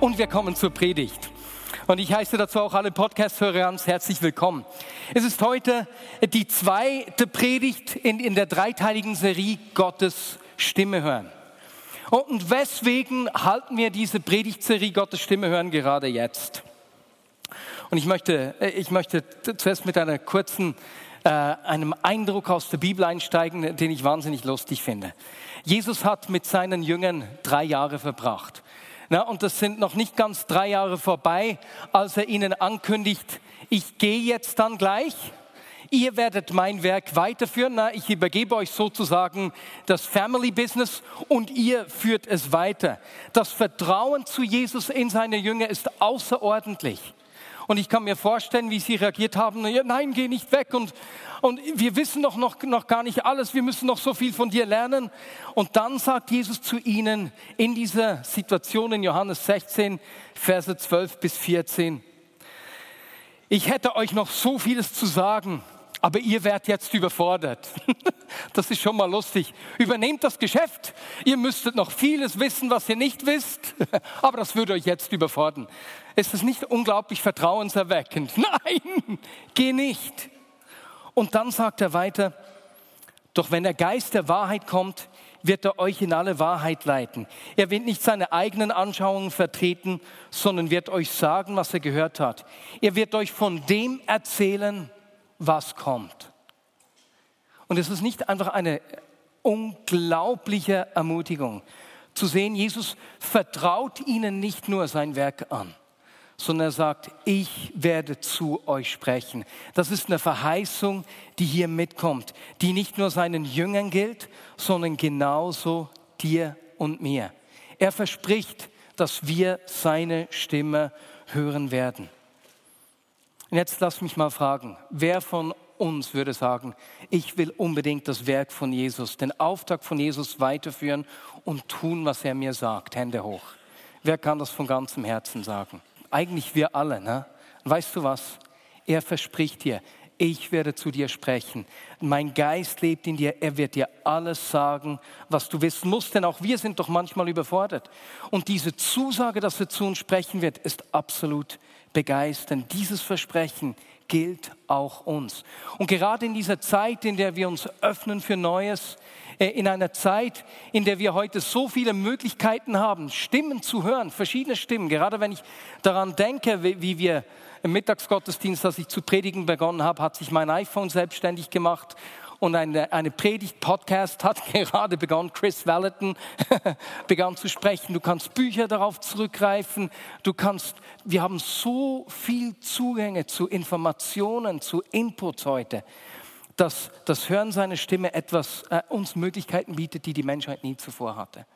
Und wir kommen zur Predigt. Und ich heiße dazu auch alle Podcast-Hörer ganz herzlich willkommen. Es ist heute die zweite Predigt in, in der dreiteiligen Serie Gottes Stimme hören. Und weswegen halten wir diese Predigtserie Gottes Stimme hören gerade jetzt? Und ich möchte, äh, ich möchte zuerst mit einer kurzen, äh, einem Eindruck aus der Bibel einsteigen, den ich wahnsinnig lustig finde. Jesus hat mit seinen Jüngern drei Jahre verbracht. Na, und das sind noch nicht ganz drei Jahre vorbei, als er ihnen ankündigt, ich gehe jetzt dann gleich. Ihr werdet mein Werk weiterführen. Na, ich übergebe euch sozusagen das Family Business und ihr führt es weiter. Das Vertrauen zu Jesus in seine Jünger ist außerordentlich. Und ich kann mir vorstellen, wie sie reagiert haben, nein, geh nicht weg. Und, und wir wissen doch noch, noch gar nicht alles, wir müssen noch so viel von dir lernen. Und dann sagt Jesus zu ihnen in dieser Situation in Johannes 16, Verse 12 bis 14, ich hätte euch noch so vieles zu sagen, aber ihr werdet jetzt überfordert. Das ist schon mal lustig. Übernehmt das Geschäft. Ihr müsstet noch vieles wissen, was ihr nicht wisst, aber das würde euch jetzt überfordern. Ist das nicht unglaublich vertrauenserweckend? Nein, geh nicht. Und dann sagt er weiter, doch wenn der Geist der Wahrheit kommt, wird er euch in alle Wahrheit leiten. Er wird nicht seine eigenen Anschauungen vertreten, sondern wird euch sagen, was er gehört hat. Er wird euch von dem erzählen, was kommt. Und es ist nicht einfach eine unglaubliche Ermutigung zu sehen, Jesus vertraut ihnen nicht nur sein Werk an, sondern er sagt, ich werde zu euch sprechen. Das ist eine Verheißung, die hier mitkommt, die nicht nur seinen Jüngern gilt, sondern genauso dir und mir. Er verspricht, dass wir seine Stimme hören werden. Und jetzt lass mich mal fragen, wer von uns würde sagen, ich will unbedingt das Werk von Jesus, den Auftrag von Jesus weiterführen und tun, was er mir sagt. Hände hoch. Wer kann das von ganzem Herzen sagen? Eigentlich wir alle. Ne? weißt du was? Er verspricht dir, ich werde zu dir sprechen. Mein Geist lebt in dir, er wird dir alles sagen, was du wissen musst, denn auch wir sind doch manchmal überfordert. Und diese Zusage, dass er zu uns sprechen wird, ist absolut begeisternd. Dieses Versprechen gilt auch uns. Und gerade in dieser Zeit, in der wir uns öffnen für Neues, äh, in einer Zeit, in der wir heute so viele Möglichkeiten haben, Stimmen zu hören, verschiedene Stimmen, gerade wenn ich daran denke, wie wir im Mittagsgottesdienst, als ich zu predigen begonnen habe, hat sich mein iPhone selbstständig gemacht und eine, eine Predigt-Podcast hat gerade begonnen. Chris Valentin begann zu sprechen. Du kannst Bücher darauf zurückgreifen. Du kannst, wir haben so viel Zugänge zu Informationen, zu Inputs heute, dass das Hören seiner Stimme etwas äh, uns Möglichkeiten bietet, die die Menschheit nie zuvor hatte.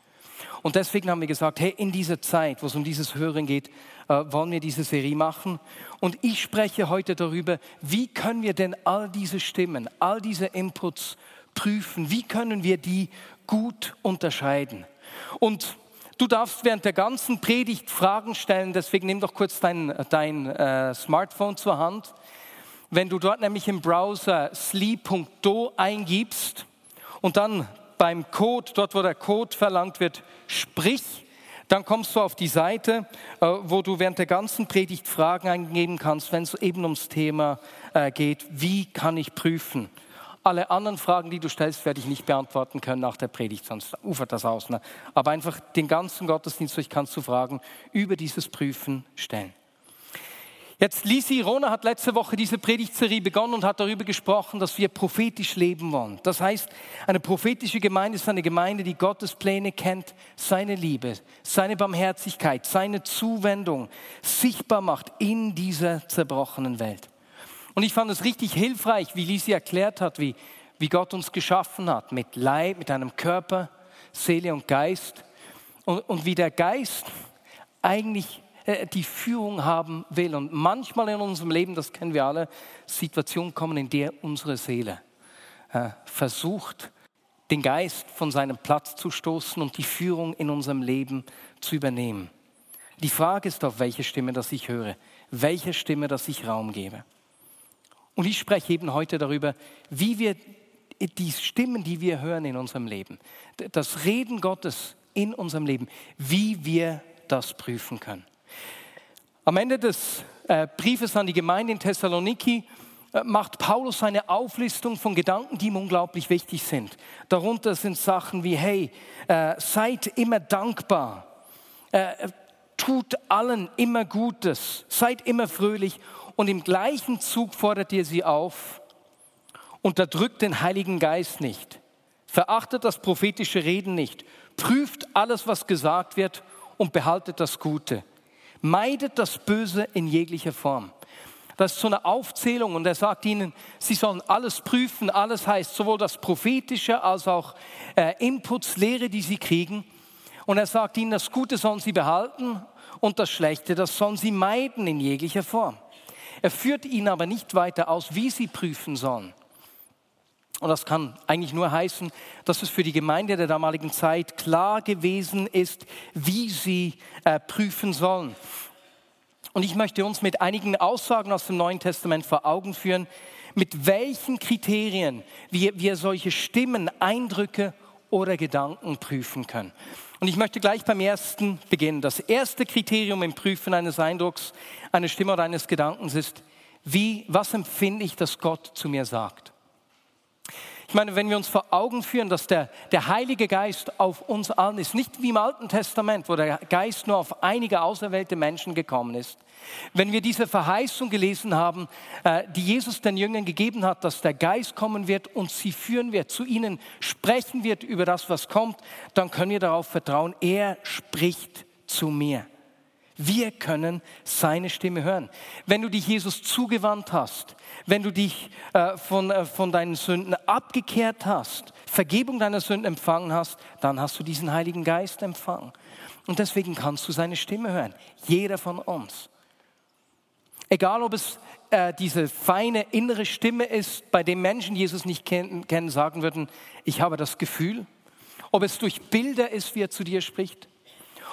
Und deswegen haben wir gesagt, hey, in dieser Zeit, wo es um dieses Hören geht, äh, wollen wir diese Serie machen. Und ich spreche heute darüber, wie können wir denn all diese Stimmen, all diese Inputs prüfen? Wie können wir die gut unterscheiden? Und du darfst während der ganzen Predigt Fragen stellen, deswegen nimm doch kurz dein, dein äh, Smartphone zur Hand. Wenn du dort nämlich im Browser sleep.do eingibst und dann beim Code, dort wo der Code verlangt wird, sprich, dann kommst du auf die Seite, äh, wo du während der ganzen Predigt Fragen eingeben kannst, wenn es eben ums Thema äh, geht, wie kann ich prüfen? Alle anderen Fragen, die du stellst, werde ich nicht beantworten können nach der Predigt, sonst ufert das aus. Ne? Aber einfach den ganzen Gottesdienst durch kannst du Fragen über dieses Prüfen stellen. Jetzt Lisi Rona hat letzte Woche diese Predigtserie begonnen und hat darüber gesprochen, dass wir prophetisch leben wollen. Das heißt, eine prophetische Gemeinde ist eine Gemeinde, die Gottes Pläne kennt, seine Liebe, seine Barmherzigkeit, seine Zuwendung sichtbar macht in dieser zerbrochenen Welt. Und ich fand es richtig hilfreich, wie Lisi erklärt hat, wie, wie Gott uns geschaffen hat, mit Leib, mit einem Körper, Seele und Geist. Und, und wie der Geist eigentlich die Führung haben will. Und manchmal in unserem Leben, das kennen wir alle, Situationen kommen, in der unsere Seele äh, versucht, den Geist von seinem Platz zu stoßen und die Führung in unserem Leben zu übernehmen. Die Frage ist auf welche Stimme das ich höre, welche Stimme das ich Raum gebe. Und ich spreche eben heute darüber, wie wir die Stimmen, die wir hören in unserem Leben, das Reden Gottes in unserem Leben, wie wir das prüfen können. Am Ende des äh, Briefes an die Gemeinde in Thessaloniki äh, macht Paulus eine Auflistung von Gedanken, die ihm unglaublich wichtig sind. Darunter sind Sachen wie, hey, äh, seid immer dankbar, tut allen immer Gutes, seid immer fröhlich. Und im gleichen Zug fordert ihr sie auf, unterdrückt den Heiligen Geist nicht, verachtet das prophetische Reden nicht, prüft alles, was gesagt wird und behaltet das Gute. Meidet das Böse in jeglicher Form. Das ist so eine Aufzählung und er sagt ihnen, sie sollen alles prüfen. Alles heißt sowohl das Prophetische als auch äh, Inputs, Lehre, die sie kriegen. Und er sagt ihnen, das Gute sollen sie behalten und das Schlechte, das sollen sie meiden in jeglicher Form. Er führt ihnen aber nicht weiter aus, wie sie prüfen sollen. Und das kann eigentlich nur heißen, dass es für die Gemeinde der damaligen Zeit klar gewesen ist, wie sie äh, prüfen sollen. Und ich möchte uns mit einigen Aussagen aus dem Neuen Testament vor Augen führen, mit welchen Kriterien wir, wir solche Stimmen, Eindrücke oder Gedanken prüfen können. Und ich möchte gleich beim ersten beginnen. Das erste Kriterium im Prüfen eines Eindrucks, einer Stimme oder eines Gedankens ist, wie, was empfinde ich, dass Gott zu mir sagt? Ich meine, wenn wir uns vor Augen führen, dass der, der Heilige Geist auf uns allen ist, nicht wie im Alten Testament, wo der Geist nur auf einige auserwählte Menschen gekommen ist. Wenn wir diese Verheißung gelesen haben, äh, die Jesus den Jüngern gegeben hat, dass der Geist kommen wird und sie führen wird, zu ihnen sprechen wird über das, was kommt, dann können wir darauf vertrauen, er spricht zu mir. Wir können seine Stimme hören. Wenn du dich Jesus zugewandt hast, wenn du dich äh, von, äh, von deinen Sünden abgekehrt hast, Vergebung deiner Sünden empfangen hast, dann hast du diesen Heiligen Geist empfangen. Und deswegen kannst du seine Stimme hören. Jeder von uns. Egal, ob es äh, diese feine innere Stimme ist, bei dem Menschen Jesus nicht kennen, kennen, sagen würden, ich habe das Gefühl. Ob es durch Bilder ist, wie er zu dir spricht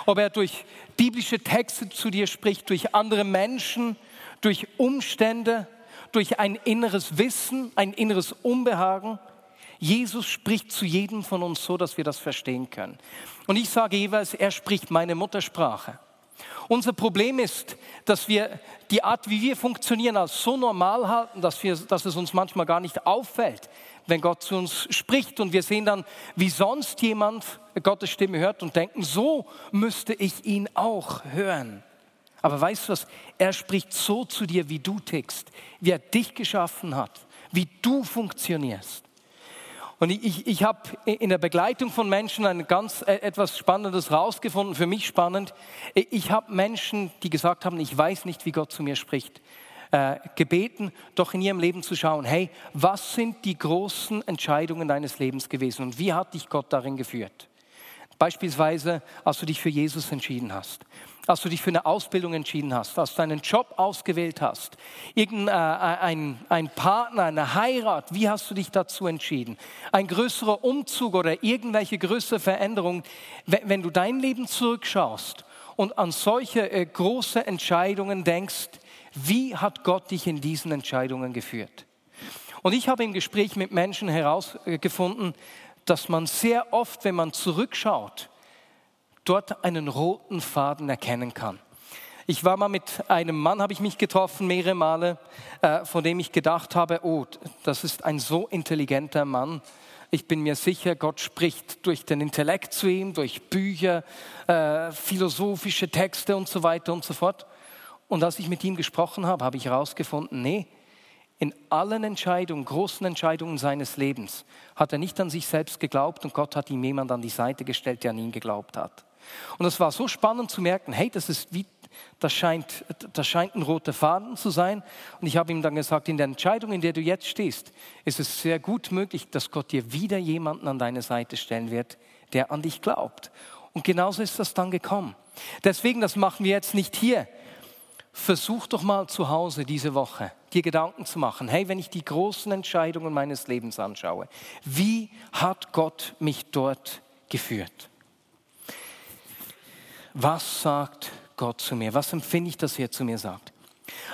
ob er durch biblische Texte zu dir spricht, durch andere Menschen, durch Umstände, durch ein inneres Wissen, ein inneres Unbehagen. Jesus spricht zu jedem von uns so, dass wir das verstehen können. Und ich sage jeweils, er spricht meine Muttersprache. Unser Problem ist, dass wir die Art, wie wir funktionieren, als so normal halten, dass, wir, dass es uns manchmal gar nicht auffällt, wenn Gott zu uns spricht und wir sehen dann, wie sonst jemand Gottes Stimme hört und denken, so müsste ich ihn auch hören. Aber weißt du was? Er spricht so zu dir, wie du tickst, wie er dich geschaffen hat, wie du funktionierst. Und ich, ich, ich habe in der Begleitung von Menschen ein ganz äh, etwas Spannendes rausgefunden, für mich spannend. Ich habe Menschen, die gesagt haben, ich weiß nicht, wie Gott zu mir spricht äh, gebeten, doch in ihrem Leben zu schauen, hey, was sind die großen Entscheidungen deines Lebens gewesen und wie hat dich Gott darin geführt? Beispielsweise, als du dich für Jesus entschieden hast, als du dich für eine Ausbildung entschieden hast, als du einen Job ausgewählt hast, irgendein äh, ein, Partner, eine Heirat, wie hast du dich dazu entschieden? Ein größerer Umzug oder irgendwelche größere Veränderungen, wenn, wenn du dein Leben zurückschaust und an solche äh, große Entscheidungen denkst, wie hat Gott dich in diesen Entscheidungen geführt? Und ich habe im Gespräch mit Menschen herausgefunden, dass man sehr oft, wenn man zurückschaut, dort einen roten Faden erkennen kann. Ich war mal mit einem Mann, habe ich mich getroffen, mehrere Male, äh, von dem ich gedacht habe, oh, das ist ein so intelligenter Mann. Ich bin mir sicher, Gott spricht durch den Intellekt zu ihm, durch Bücher, äh, philosophische Texte und so weiter und so fort. Und als ich mit ihm gesprochen habe, habe ich herausgefunden, nee, in allen Entscheidungen, großen Entscheidungen seines Lebens hat er nicht an sich selbst geglaubt und Gott hat ihm jemand an die Seite gestellt, der an ihn geglaubt hat. Und es war so spannend zu merken, hey, das ist wie, das scheint, das scheint ein roter Faden zu sein. Und ich habe ihm dann gesagt, in der Entscheidung, in der du jetzt stehst, ist es sehr gut möglich, dass Gott dir wieder jemanden an deine Seite stellen wird, der an dich glaubt Und genauso ist das dann gekommen. Deswegen, das machen wir jetzt nicht hier. Versuch doch mal zu Hause diese Woche, dir Gedanken zu machen. Hey, wenn ich die großen Entscheidungen meines Lebens anschaue, wie hat Gott mich dort geführt? Was sagt Gott zu mir? Was empfinde ich, dass er zu mir sagt?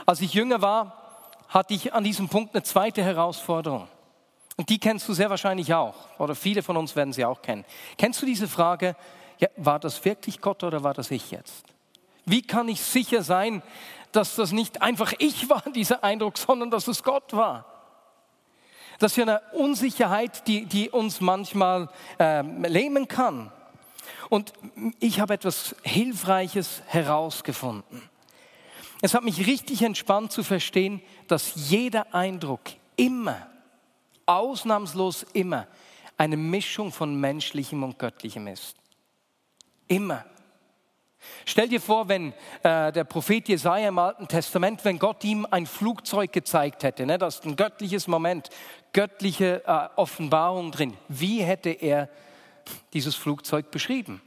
Als ich jünger war, hatte ich an diesem Punkt eine zweite Herausforderung. Und die kennst du sehr wahrscheinlich auch, oder viele von uns werden sie auch kennen. Kennst du diese Frage, ja, war das wirklich Gott oder war das ich jetzt? Wie kann ich sicher sein, dass das nicht einfach ich war, dieser Eindruck, sondern dass es Gott war? Das ist ja eine Unsicherheit, die, die uns manchmal äh, lähmen kann. Und ich habe etwas Hilfreiches herausgefunden. Es hat mich richtig entspannt zu verstehen, dass jeder Eindruck immer, ausnahmslos immer, eine Mischung von menschlichem und göttlichem ist. Immer. Stell dir vor, wenn äh, der Prophet Jesaja im Alten Testament, wenn Gott ihm ein Flugzeug gezeigt hätte, ne, das ist ein göttliches Moment, göttliche äh, Offenbarung drin, wie hätte er dieses Flugzeug beschrieben?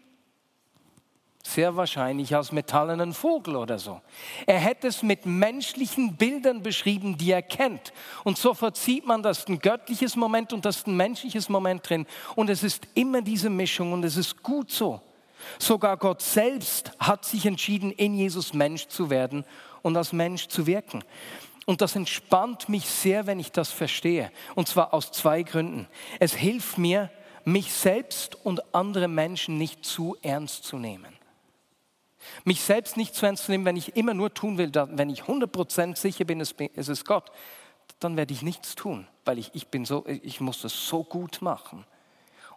Sehr wahrscheinlich als metallenen Vogel oder so. Er hätte es mit menschlichen Bildern beschrieben, die er kennt. Und sofort sieht man, dass ein göttliches Moment und das ein menschliches Moment drin. Und es ist immer diese Mischung und es ist gut so. Sogar Gott selbst hat sich entschieden, in Jesus Mensch zu werden und als Mensch zu wirken. Und das entspannt mich sehr, wenn ich das verstehe. Und zwar aus zwei Gründen. Es hilft mir, mich selbst und andere Menschen nicht zu ernst zu nehmen. Mich selbst nicht zu ernst zu nehmen, wenn ich immer nur tun will, wenn ich 100% sicher bin, es ist Gott, dann werde ich nichts tun, weil ich, ich bin so, ich muss das so gut machen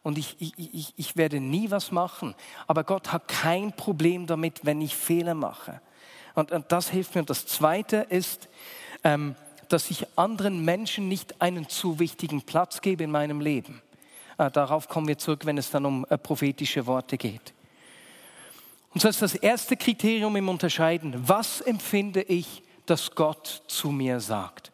und ich, ich, ich, ich werde nie was machen. Aber Gott hat kein Problem damit, wenn ich Fehler mache. Und, und das hilft mir. Und das Zweite ist, ähm, dass ich anderen Menschen nicht einen zu wichtigen Platz gebe in meinem Leben. Äh, darauf kommen wir zurück, wenn es dann um äh, prophetische Worte geht. Und so ist das erste Kriterium im Unterscheiden. Was empfinde ich, dass Gott zu mir sagt?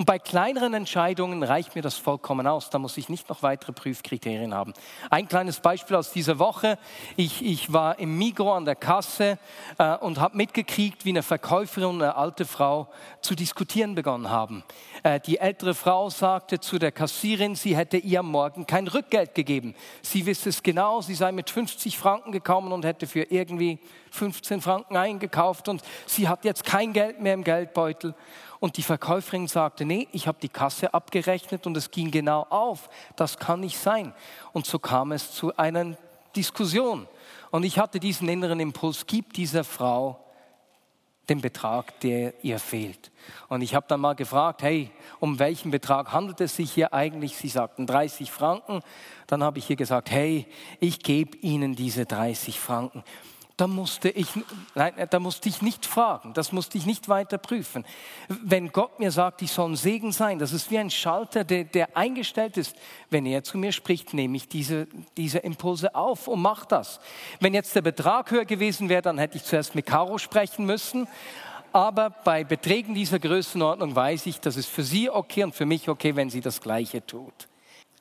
Und bei kleineren Entscheidungen reicht mir das vollkommen aus. Da muss ich nicht noch weitere Prüfkriterien haben. Ein kleines Beispiel aus dieser Woche. Ich, ich war im Migro an der Kasse äh, und habe mitgekriegt, wie eine Verkäuferin und eine alte Frau zu diskutieren begonnen haben. Äh, die ältere Frau sagte zu der Kassierin, sie hätte ihr am Morgen kein Rückgeld gegeben. Sie wisse es genau, sie sei mit 50 Franken gekommen und hätte für irgendwie 15 Franken eingekauft und sie hat jetzt kein Geld mehr im Geldbeutel. Und die Verkäuferin sagte, nee, ich habe die Kasse abgerechnet und es ging genau auf. Das kann nicht sein. Und so kam es zu einer Diskussion. Und ich hatte diesen inneren Impuls, gib dieser Frau den Betrag, der ihr fehlt. Und ich habe dann mal gefragt, hey, um welchen Betrag handelt es sich hier eigentlich? Sie sagten 30 Franken. Dann habe ich ihr gesagt, hey, ich gebe Ihnen diese 30 Franken da musste ich, nein, da musste ich nicht fragen, das musste ich nicht weiter prüfen. Wenn Gott mir sagt, ich soll ein Segen sein, das ist wie ein Schalter, der, der eingestellt ist. Wenn er zu mir spricht, nehme ich diese, diese Impulse auf und mache das. Wenn jetzt der Betrag höher gewesen wäre, dann hätte ich zuerst mit Caro sprechen müssen. Aber bei Beträgen dieser Größenordnung weiß ich, das ist für sie okay und für mich okay, wenn sie das Gleiche tut.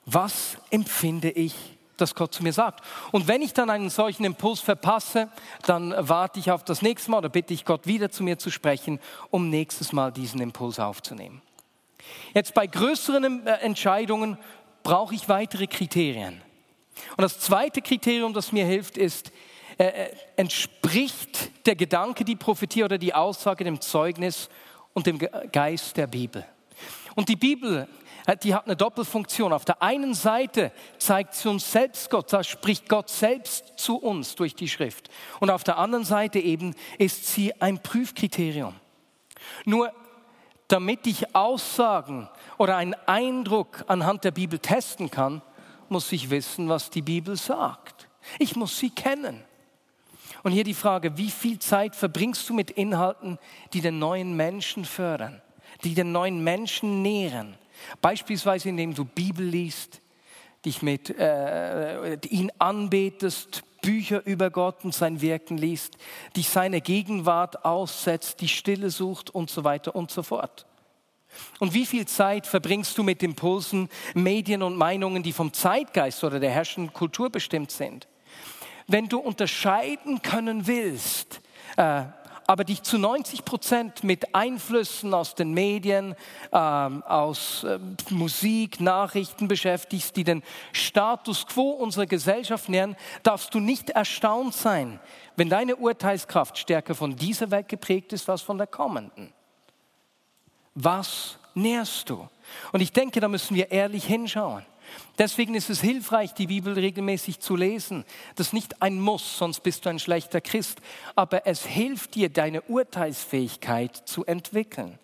Was empfinde ich das Gott zu mir sagt. Und wenn ich dann einen solchen Impuls verpasse, dann warte ich auf das nächste Mal oder bitte ich Gott wieder zu mir zu sprechen, um nächstes Mal diesen Impuls aufzunehmen. Jetzt bei größeren äh, Entscheidungen brauche ich weitere Kriterien. Und das zweite Kriterium, das mir hilft, ist, äh, äh entspricht der Gedanke, die Prophetie oder die Aussage dem Zeugnis und dem Geist der Bibel. Und die Bibel die hat eine Doppelfunktion. Auf der einen Seite zeigt sie uns selbst Gott, da spricht Gott selbst zu uns durch die Schrift. Und auf der anderen Seite eben ist sie ein Prüfkriterium. Nur damit ich Aussagen oder einen Eindruck anhand der Bibel testen kann, muss ich wissen, was die Bibel sagt. Ich muss sie kennen. Und hier die Frage, wie viel Zeit verbringst du mit Inhalten, die den neuen Menschen fördern, die den neuen Menschen nähren? Beispielsweise indem du Bibel liest, dich mit äh, ihn anbetest, Bücher über Gott und sein Wirken liest, dich seine Gegenwart aussetzt, die Stille sucht und so weiter und so fort. Und wie viel Zeit verbringst du mit Impulsen, Medien und Meinungen, die vom Zeitgeist oder der herrschenden Kultur bestimmt sind? wenn du unterscheiden können willst, äh, aber dich zu 90 Prozent mit Einflüssen aus den Medien, ähm, aus äh, Musik, Nachrichten beschäftigst, die den Status quo unserer Gesellschaft nähern, darfst du nicht erstaunt sein, wenn deine Urteilskraft stärker von dieser Welt geprägt ist als von der kommenden. Was nährst du? Und ich denke, da müssen wir ehrlich hinschauen. Deswegen ist es hilfreich, die Bibel regelmäßig zu lesen. Das ist nicht ein Muss, sonst bist du ein schlechter Christ. Aber es hilft dir, deine Urteilsfähigkeit zu entwickeln.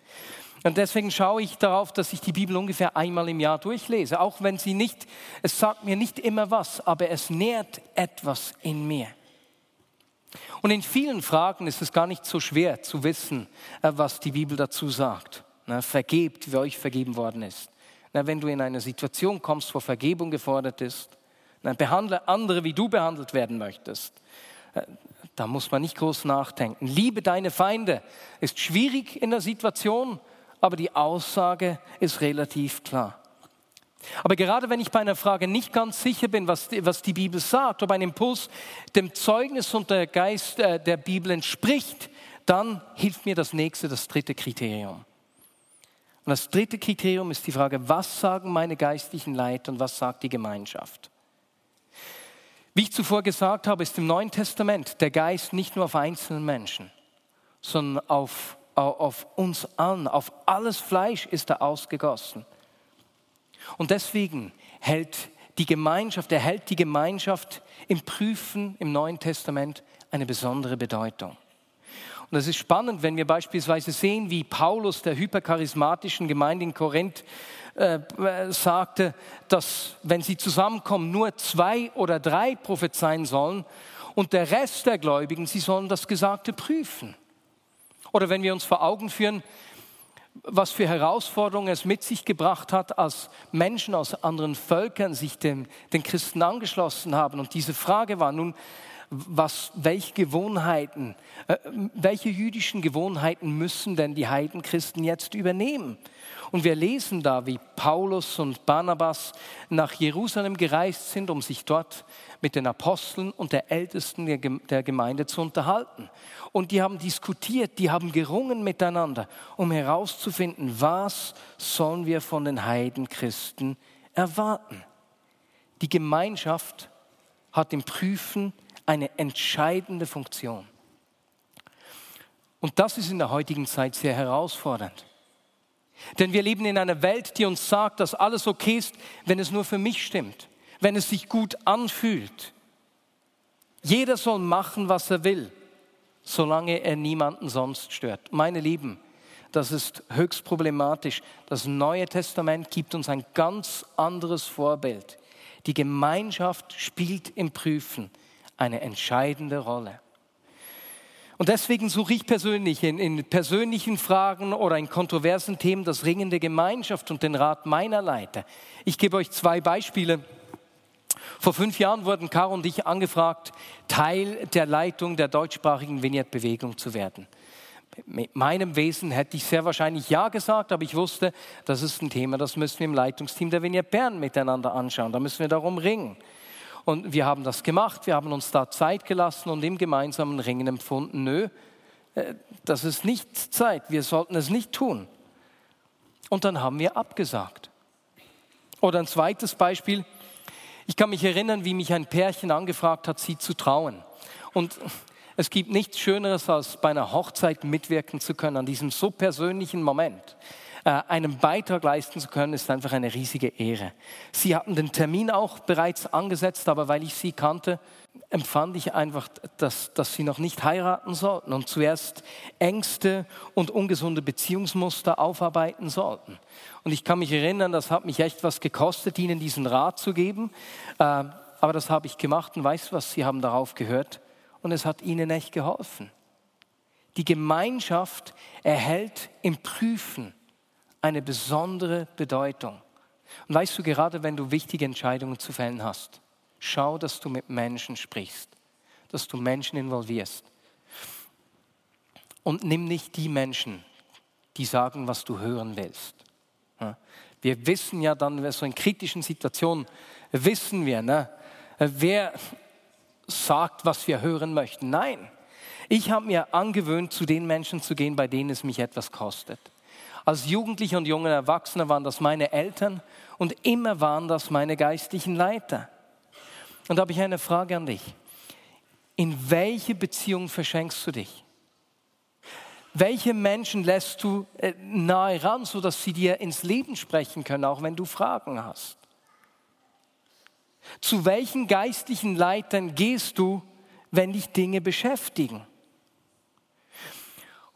Und deswegen schaue ich darauf, dass ich die Bibel ungefähr einmal im Jahr durchlese. Auch wenn sie nicht, es sagt mir nicht immer was, aber es nährt etwas in mir. Und in vielen Fragen ist es gar nicht so schwer zu wissen, äh, was die Bibel dazu sagt. Vergebt, wie euch vergeben worden ist. Na, wenn du in eine Situation kommst, wo Vergebung gefordert ist, dann behandle andere, wie du behandelt werden möchtest. Äh, da muss man nicht groß nachdenken. Liebe deine Feinde ist schwierig in der Situation, aber die Aussage ist relativ klar. Aber gerade wenn ich bei einer Frage nicht ganz sicher bin, was die, was die Bibel sagt, ob ein Impuls dem Zeugnis und der Geist äh, der Bibel entspricht, dann hilft mir das nächste, das dritte Kriterium. Und das dritte Kriterium ist die Frage, was sagen meine geistlichen Leiter und was sagt die Gemeinschaft? Wie ich zuvor gesagt habe, ist im Neuen Testament der Geist nicht nur auf einzelne Menschen, sondern auf, auf uns allen, auf alles Fleisch ist er ausgegossen. Und deswegen hält die Gemeinschaft, erhält die Gemeinschaft im Prüfen im Neuen Testament eine besondere Bedeutung. Und es ist spannend, wenn wir beispielsweise sehen, wie Paulus der hypercharismatischen Gemeinde in Korinth äh, sagte, dass wenn sie zusammenkommen, nur zwei oder drei prophezeien sollen und der Rest der Gläubigen, sie sollen das Gesagte prüfen. Oder wenn wir uns vor Augen führen, was für Herausforderungen es mit sich gebracht hat, als Menschen aus anderen Völkern sich dem, den Christen angeschlossen haben. Und diese Frage war nun, was, welche Gewohnheiten, äh, welche jüdischen Gewohnheiten müssen denn die Heidenchristen jetzt übernehmen? Und wir lesen da, wie Paulus und Barnabas nach Jerusalem gereist sind, um sich dort mit den Aposteln und der Ältesten der Gemeinde zu unterhalten. Und die haben diskutiert, die haben gerungen miteinander, um herauszufinden, was sollen wir von den Heidenchristen erwarten. Die Gemeinschaft hat im Prüfen eine entscheidende Funktion. Und das ist in der heutigen Zeit sehr herausfordernd. Denn wir leben in einer Welt, die uns sagt, dass alles okay ist, wenn es nur für mich stimmt, wenn es sich gut anfühlt. Jeder soll machen, was er will, solange er niemanden sonst stört. Meine Lieben, das ist höchst problematisch. Das Neue Testament gibt uns ein ganz anderes Vorbild. Die Gemeinschaft spielt im Prüfen eine entscheidende Rolle. Und deswegen suche ich persönlich in, in, persönlichen Fragen oder in kontroversen Themen das Ringen der Gemeinschaft und den Rat meiner Leiter. Ich gebe euch zwei Beispiele. Vor fünf Jahren wurden Caro und ich angefragt, Teil der Leitung der deutschsprachigen Vignette-Bewegung zu werden. Mit meinem Wesen hätte ich sehr wahrscheinlich Ja gesagt, aber ich wusste, das ist ein Thema, das müssen wir im Leitungsteam der Vignette Bern miteinander anschauen. Da müssen wir darum ringen. Und wir haben das gemacht, wir haben uns da Zeit gelassen und im gemeinsamen Ringen empfunden, nö, äh, das ist nicht Zeit, wir sollten es nicht tun. Und dann haben wir abgesagt. Oder ein zweites Beispiel, ich kann mich erinnern, wie mich ein Pärchen angefragt hat, sie zu trauen. Und es gibt nichts Schöneres, als bei einer Hochzeit mitwirken zu können, an diesem so persönlichen Moment. Äh, einen Beitrag leisten zu können, ist einfach eine riesige Ehre. Sie hatten den Termin auch bereits angesetzt, aber weil ich sie kannte, empfand ich einfach, dass, dass sie noch nicht heiraten sollten und zuerst Ängste und ungesunde Beziehungsmuster aufarbeiten sollten. Und ich kann mich erinnern, das hat mich echt was gekostet, ihnen diesen Rat zu geben. Äh, aber das habe ich gemacht und weißt du was, sie haben darauf gehört und es hat ihnen echt geholfen. Die Gemeinschaft erhält im Prüfen eine besondere Bedeutung. Und weißt du, gerade wenn du wichtige Entscheidungen zu fällen hast, schau, dass du mit Menschen sprichst, dass du Menschen involvierst. Und nimm nicht die Menschen, die sagen, was du hören willst. Wir wissen ja dann, so in kritischen Situationen, wissen wir, ne, wer sagt, was wir hören möchten. Nein, ich habe mir angewöhnt, zu den Menschen zu gehen, bei denen es mich etwas kostet. Als Jugendlicher und junger Erwachsener waren das meine Eltern und immer waren das meine geistlichen Leiter. Und da habe ich eine Frage an dich. In welche Beziehung verschenkst du dich? Welche Menschen lässt du äh, nahe ran, sodass sie dir ins Leben sprechen können, auch wenn du Fragen hast? Zu welchen geistlichen Leitern gehst du, wenn dich Dinge beschäftigen?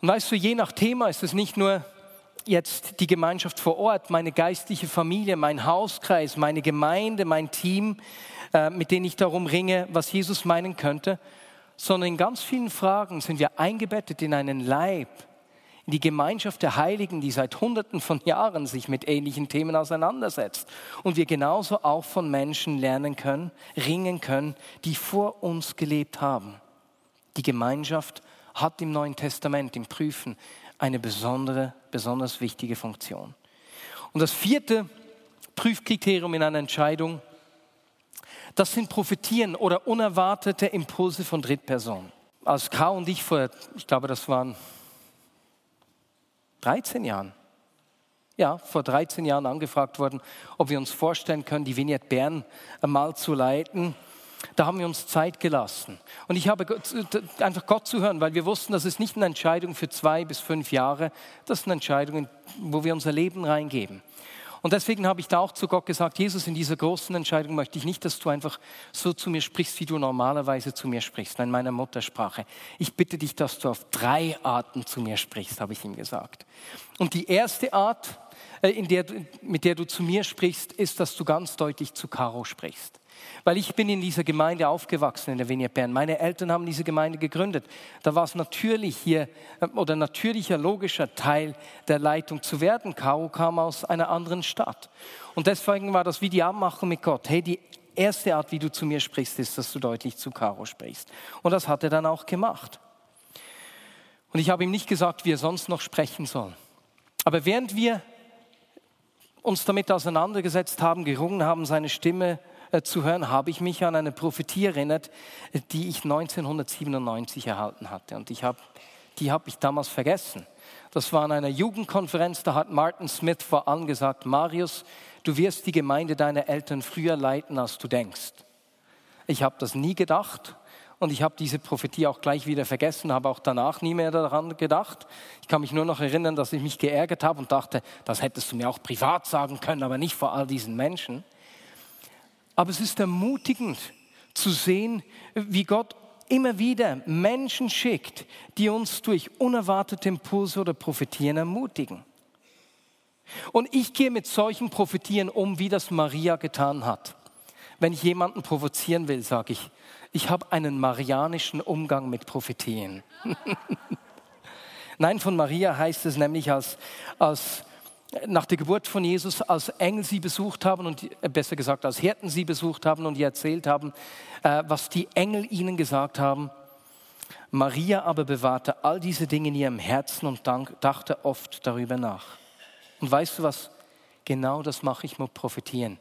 Und weißt du, je nach Thema ist es nicht nur jetzt die Gemeinschaft vor Ort, meine geistliche Familie, mein Hauskreis, meine Gemeinde, mein Team, äh, mit denen ich darum ringe, was Jesus meinen könnte, sondern in ganz vielen Fragen sind wir eingebettet in einen Leib, in die Gemeinschaft der Heiligen, die seit Hunderten von Jahren sich mit ähnlichen Themen auseinandersetzt. Und wir genauso auch von Menschen lernen können, ringen können, die vor uns gelebt haben. Die Gemeinschaft hat im Neuen Testament, im Prüfen, eine besondere, besonders wichtige Funktion. Und das vierte Prüfkriterium in einer Entscheidung das sind Profitieren oder unerwartete Impulse von Drittpersonen. Als K und ich vor, ich glaube, das waren 13 Jahren, ja, vor 13 Jahren angefragt worden, ob wir uns vorstellen können, die Vignette Bern mal zu leiten. Da haben wir uns Zeit gelassen. Und ich habe einfach Gott zu hören, weil wir wussten, das ist nicht eine Entscheidung für zwei bis fünf Jahre, das ist eine Entscheidung, wo wir unser Leben reingeben. Und deswegen habe ich da auch zu Gott gesagt, Jesus, in dieser großen Entscheidung möchte ich nicht, dass du einfach so zu mir sprichst, wie du normalerweise zu mir sprichst, in meiner Muttersprache. Ich bitte dich, dass du auf drei Arten zu mir sprichst, habe ich ihm gesagt. Und die erste Art, in der, mit der du zu mir sprichst, ist, dass du ganz deutlich zu Caro sprichst. Weil ich bin in dieser Gemeinde aufgewachsen, in der Vignette Bern. Meine Eltern haben diese Gemeinde gegründet. Da war es natürlich hier äh, oder natürlicher, logischer Teil der Leitung zu werden. Caro kam aus einer anderen Stadt. Und deswegen war das wie die Abmachung mit Gott. Hey, die erste Art, wie du zu mir sprichst, ist, dass du deutlich zu Caro sprichst. Und das hat er dann auch gemacht. Und ich habe ihm nicht gesagt, wie er sonst noch sprechen soll. Aber während wir uns damit auseinandergesetzt haben, gerungen haben, seine Stimme äh, zu hören, habe ich mich an eine Prophetie erinnert, die ich 1997 erhalten hatte. Und ich hab, die habe ich damals vergessen. Das war an einer Jugendkonferenz, da hat Martin Smith vor allem gesagt, Marius, du wirst die Gemeinde deiner Eltern früher leiten, als du denkst. Ich habe das nie gedacht und ich habe diese Prophetie auch gleich wieder vergessen, habe auch danach nie mehr daran gedacht. Ich kann mich nur noch erinnern, dass ich mich geärgert habe und dachte, das hättest du mir auch privat sagen können, aber nicht vor all diesen Menschen. Aber es ist ermutigend zu sehen, wie Gott immer wieder Menschen schickt, die uns durch unerwartete Impulse oder Prophetien ermutigen. Und ich gehe mit solchen Prophetien um, wie das Maria getan hat. Wenn ich jemanden provozieren will, sage ich, ich habe einen marianischen Umgang mit Prophetien. Nein, von Maria heißt es nämlich als, als nach der Geburt von Jesus als Engel sie besucht haben und äh, besser gesagt als Hirten sie besucht haben und ihr erzählt haben, äh, was die Engel ihnen gesagt haben. Maria aber bewahrte all diese Dinge in ihrem Herzen und dachte oft darüber nach. Und weißt du was? Genau das mache ich mit Prophetien.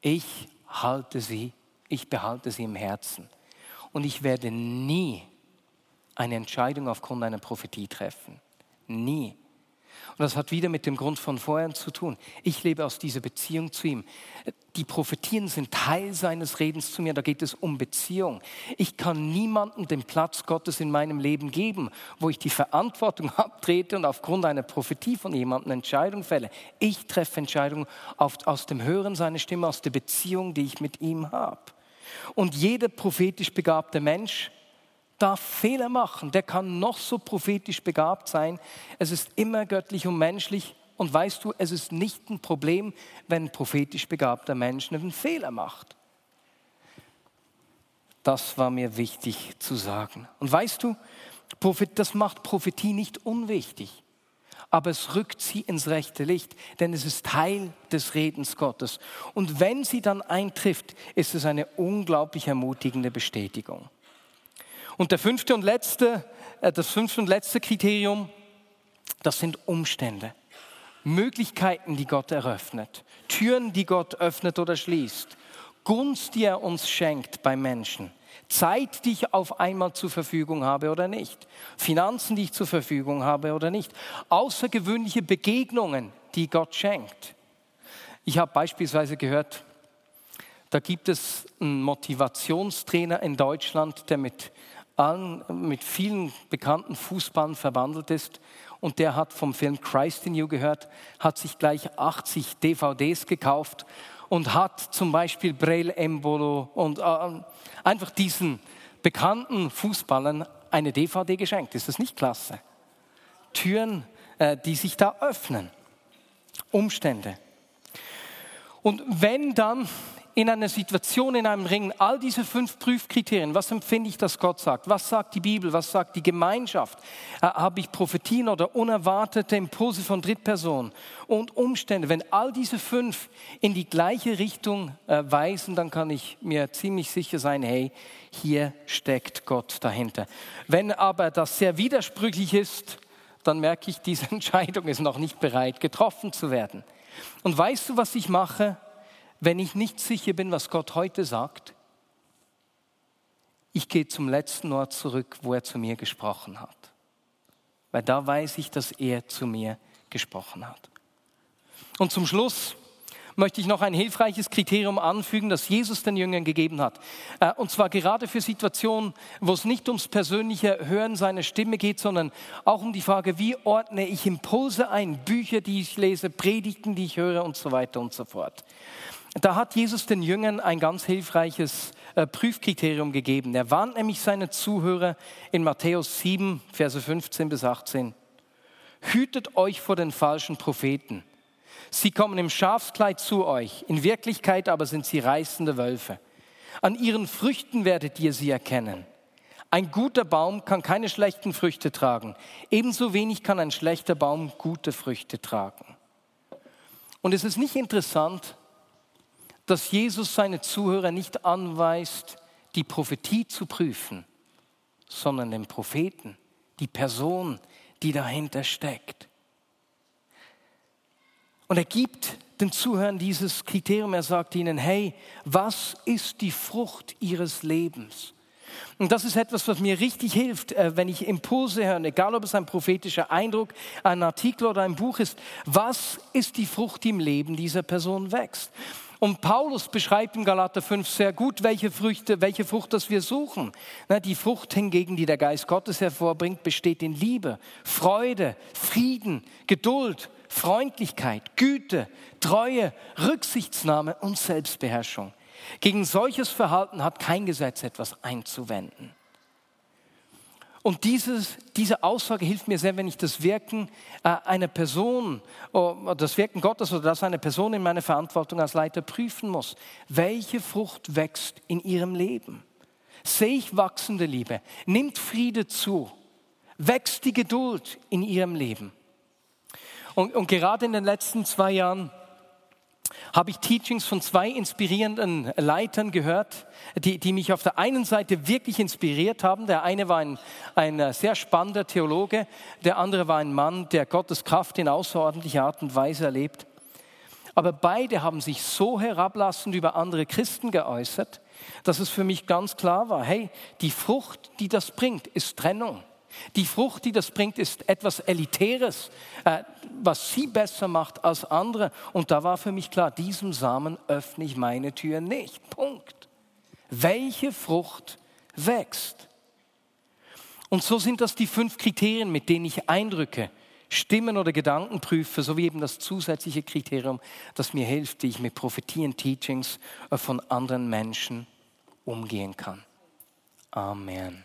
Ich halte sie, ich behalte sie im Herzen. Und ich werde nie eine Entscheidung aufgrund einer Prophetie treffen. Nie. Und das hat wieder mit dem Grund von vorher zu tun. Ich lebe aus dieser Beziehung zu ihm. Die Prophetien sind Teil seines Redens zu mir. Da geht es um Beziehung. Ich kann niemandem den Platz Gottes in meinem Leben geben, wo ich die Verantwortung abtrete und aufgrund einer Prophetie von jemandem Entscheidung fälle. Ich treffe Entscheidungen aus dem Hören seiner Stimme, aus der Beziehung, die ich mit ihm habe. Und jeder prophetisch begabte Mensch darf Fehler machen, der kann noch so prophetisch begabt sein. Es ist immer göttlich und menschlich. Und weißt du, es ist nicht ein Problem, wenn ein prophetisch begabter Mensch einen Fehler macht. Das war mir wichtig zu sagen. Und weißt du, das macht Prophetie nicht unwichtig, aber es rückt sie ins rechte Licht, denn es ist Teil des Redens Gottes. Und wenn sie dann eintrifft, ist es eine unglaublich ermutigende Bestätigung. Und der fünfte und letzte, äh, das fünfte und letzte Kriterium, das sind Umstände. Möglichkeiten, die Gott eröffnet. Türen, die Gott öffnet oder schließt. Gunst, die er uns schenkt bei Menschen. Zeit, die ich auf einmal zur Verfügung habe oder nicht. Finanzen, die ich zur Verfügung habe oder nicht. Außergewöhnliche Begegnungen, die Gott schenkt. Ich habe beispielsweise gehört, da gibt es einen Motivationstrainer in Deutschland, der mit, allen, mit vielen bekannten Fußballern verwandelt ist. Und der hat vom Film Christ in You gehört, hat sich gleich 80 DVDs gekauft und hat zum Beispiel Brel Embolo und äh, einfach diesen bekannten Fußballern eine DVD geschenkt. Ist das nicht klasse? Türen, äh, die sich da öffnen. Umstände. Und wenn dann in einer Situation, in einem Ring, all diese fünf Prüfkriterien, was empfinde ich, dass Gott sagt? Was sagt die Bibel? Was sagt die Gemeinschaft? Äh, Habe ich Prophetien oder unerwartete Impulse von Drittpersonen und Umstände? Wenn all diese fünf in die gleiche Richtung äh, weisen, dann kann ich mir ziemlich sicher sein, hey, hier steckt Gott dahinter. Wenn aber das sehr widersprüchlich ist, dann merke ich, diese Entscheidung ist noch nicht bereit, getroffen zu werden. Und weißt du, was ich mache? Wenn ich nicht sicher bin, was Gott heute sagt, ich gehe zum letzten Ort zurück, wo er zu mir gesprochen hat. Weil da weiß ich, dass er zu mir gesprochen hat. Und zum Schluss möchte ich noch ein hilfreiches Kriterium anfügen, das Jesus den Jüngern gegeben hat. Äh, und zwar gerade für Situationen, wo es nicht ums persönliche Hören seiner Stimme geht, sondern auch um die Frage, wie ordne ich Impulse ein, Bücher, die ich lese, Predigten, die ich höre und so weiter und so fort. Da hat Jesus den Jüngern ein ganz hilfreiches äh, Prüfkriterium gegeben. Er warnt nämlich seine Zuhörer in Matthäus 7, Verse 15 bis 18. Hütet euch vor den falschen Propheten. Sie kommen im Schafskleid zu euch, in Wirklichkeit aber sind sie reißende Wölfe. An ihren Früchten werdet ihr sie erkennen. Ein guter Baum kann keine schlechten Früchte tragen. Ebenso wenig kann ein schlechter Baum gute Früchte tragen. Und es ist nicht interessant, dass Jesus seine Zuhörer nicht anweist, die Prophetie zu prüfen, sondern den Propheten, die Person, die dahinter steckt. Und er gibt den Zuhörern dieses Kriterium, er sagt ihnen, hey, was ist die Frucht ihres Lebens? Und das ist etwas, was mir richtig hilft, äh, wenn ich Impulse höre, egal ob es ein prophetischer Eindruck, ein Artikel oder ein Buch ist. Was ist die Frucht, die im Leben dieser Person wächst? Und Paulus beschreibt in Galater 5 sehr gut, welche Früchte, welche Frucht das wir suchen. Die Frucht hingegen, die der Geist Gottes hervorbringt, besteht in Liebe, Freude, Frieden, Geduld, Freundlichkeit, Güte, Treue, Rücksichtsnahme und Selbstbeherrschung. Gegen solches Verhalten hat kein Gesetz etwas einzuwenden. Und dieses, diese Aussage hilft mir sehr, wenn ich das Wirken äh, einer Person, oder das Wirken Gottes oder das einer Person in meiner Verantwortung als Leiter prüfen muss. Welche Frucht wächst in ihrem Leben? Sehe ich wachsende Liebe? Nimmt Friede zu? Wächst die Geduld in ihrem Leben? Und, und gerade in den letzten zwei Jahren habe ich Teachings von zwei inspirierenden Leitern gehört, die, die mich auf der einen Seite wirklich inspiriert haben. Der eine war ein, ein sehr spannender Theologe, der andere war ein Mann, der Gottes Kraft in außerordentlicher Art und Weise erlebt. Aber beide haben sich so herablassend über andere Christen geäußert, dass es für mich ganz klar war, hey, die Frucht, die das bringt, ist Trennung. Die Frucht, die das bringt, ist etwas Elitäres, äh, was sie besser macht als andere. Und da war für mich klar, diesem Samen öffne ich meine Tür nicht. Punkt. Welche Frucht wächst? Und so sind das die fünf Kriterien, mit denen ich Eindrücke, Stimmen oder Gedanken prüfe, sowie eben das zusätzliche Kriterium, das mir hilft, wie ich mit Prophetien, Teachings äh, von anderen Menschen umgehen kann. Amen.